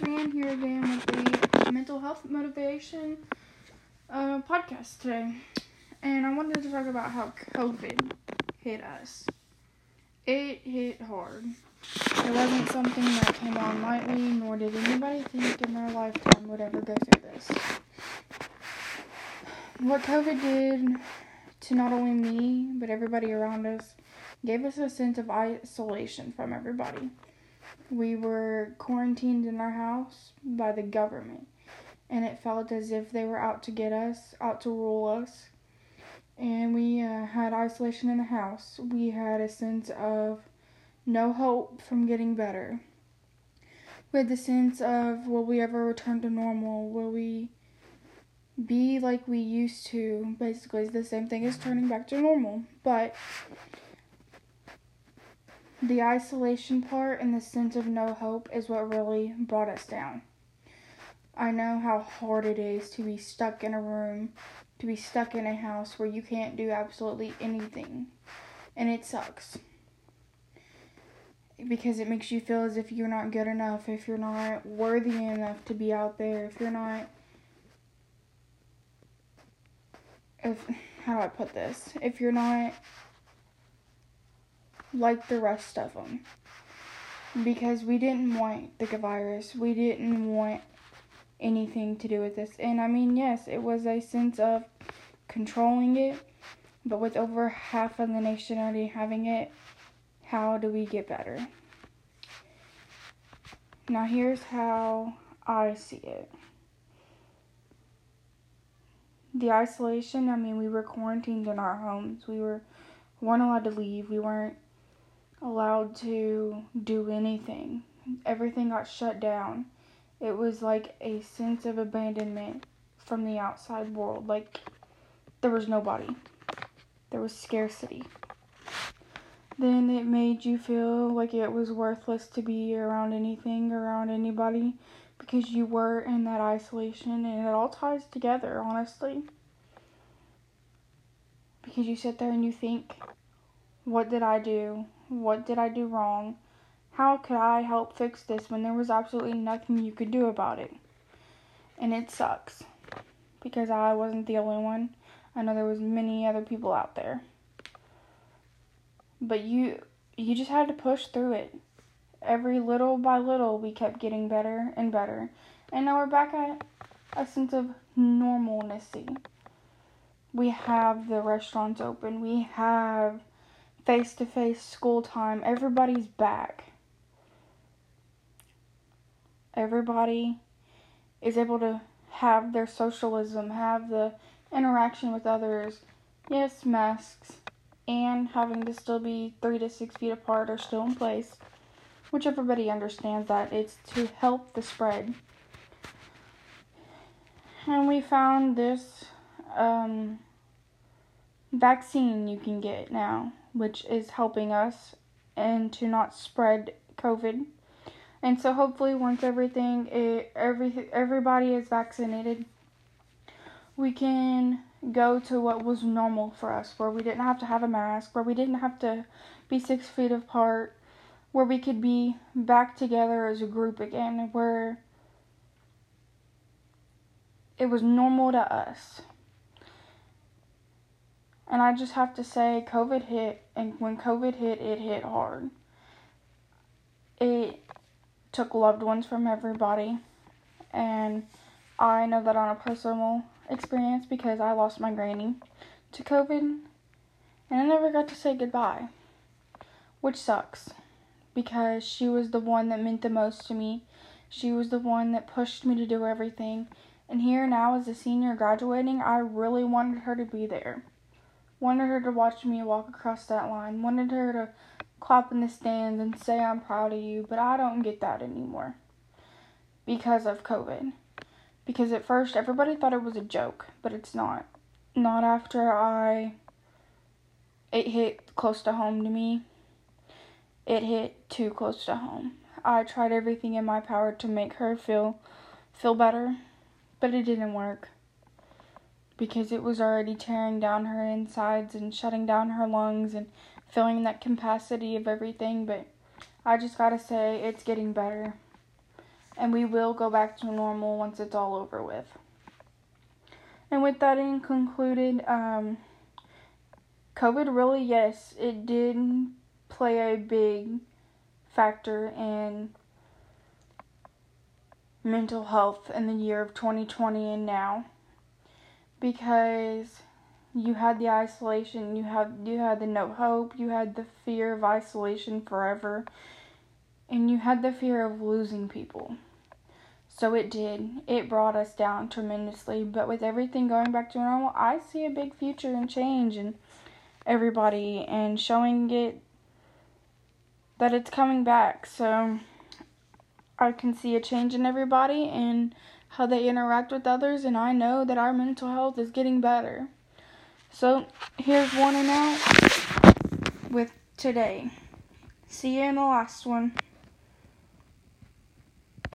Ryan here again with the mental health motivation uh, podcast today. And I wanted to talk about how COVID hit us. It hit hard. It wasn't something that came on lightly, nor did anybody think in their lifetime would ever go through this. What COVID did to not only me, but everybody around us, gave us a sense of isolation from everybody we were quarantined in our house by the government, and it felt as if they were out to get us, out to rule us. And we uh, had isolation in the house. We had a sense of no hope from getting better. We had the sense of will we ever return to normal? Will we be like we used to? Basically, it's the same thing as turning back to normal. But the isolation part and the sense of no hope is what really brought us down. I know how hard it is to be stuck in a room, to be stuck in a house where you can't do absolutely anything. And it sucks. Because it makes you feel as if you're not good enough, if you're not worthy enough to be out there, if you're not. If. How do I put this? If you're not like the rest of them because we didn't want the virus. We didn't want anything to do with this. And I mean, yes, it was a sense of controlling it, but with over half of the nation already having it, how do we get better? Now, here's how I see it. The isolation, I mean, we were quarantined in our homes. We were weren't allowed to leave. We weren't allowed to do anything. Everything got shut down. It was like a sense of abandonment from the outside world. Like there was nobody. There was scarcity. Then it made you feel like it was worthless to be around anything, around anybody, because you were in that isolation, and it all ties together, honestly. Because you sit there and you think, what did I do? What did I do wrong? How could I help fix this when there was absolutely nothing you could do about it? And it sucks because I wasn't the only one. I know there was many other people out there. But you you just had to push through it. Every little by little we kept getting better and better. And now we're back at a sense of normalcy. We have the restaurants open. We have face to face school time, everybody's back. Everybody is able to have their socialism, have the interaction with others. Yes, masks and having to still be three to six feet apart are still in place, which everybody understands that it's to help the spread. And we found this um, vaccine you can get now which is helping us and to not spread COVID. And so hopefully once everything it, every everybody is vaccinated, we can go to what was normal for us, where we didn't have to have a mask, where we didn't have to be six feet apart, where we could be back together as a group again, where it was normal to us. And I just have to say, COVID hit, and when COVID hit, it hit hard. It took loved ones from everybody, and I know that on a personal experience because I lost my granny to COVID, and I never got to say goodbye, which sucks because she was the one that meant the most to me. She was the one that pushed me to do everything. And here now, as a senior graduating, I really wanted her to be there. Wanted her to watch me walk across that line. Wanted her to clap in the stands and say I'm proud of you, but I don't get that anymore because of COVID. Because at first everybody thought it was a joke, but it's not. Not after I it hit close to home to me. It hit too close to home. I tried everything in my power to make her feel feel better, but it didn't work because it was already tearing down her insides and shutting down her lungs and filling that capacity of everything. But I just gotta say, it's getting better. and we will go back to normal once it's all over with. And with that in concluded, um, COVID really, yes, it did play a big factor in mental health in the year of 2020 and now because you had the isolation, you had you had the no hope, you had the fear of isolation forever, and you had the fear of losing people. So it did. It brought us down tremendously, but with everything going back to normal, I see a big future and change and everybody and showing it that it's coming back. So I can see a change in everybody and how they interact with others, and I know that our mental health is getting better. So here's one and out with today. See you in the last one.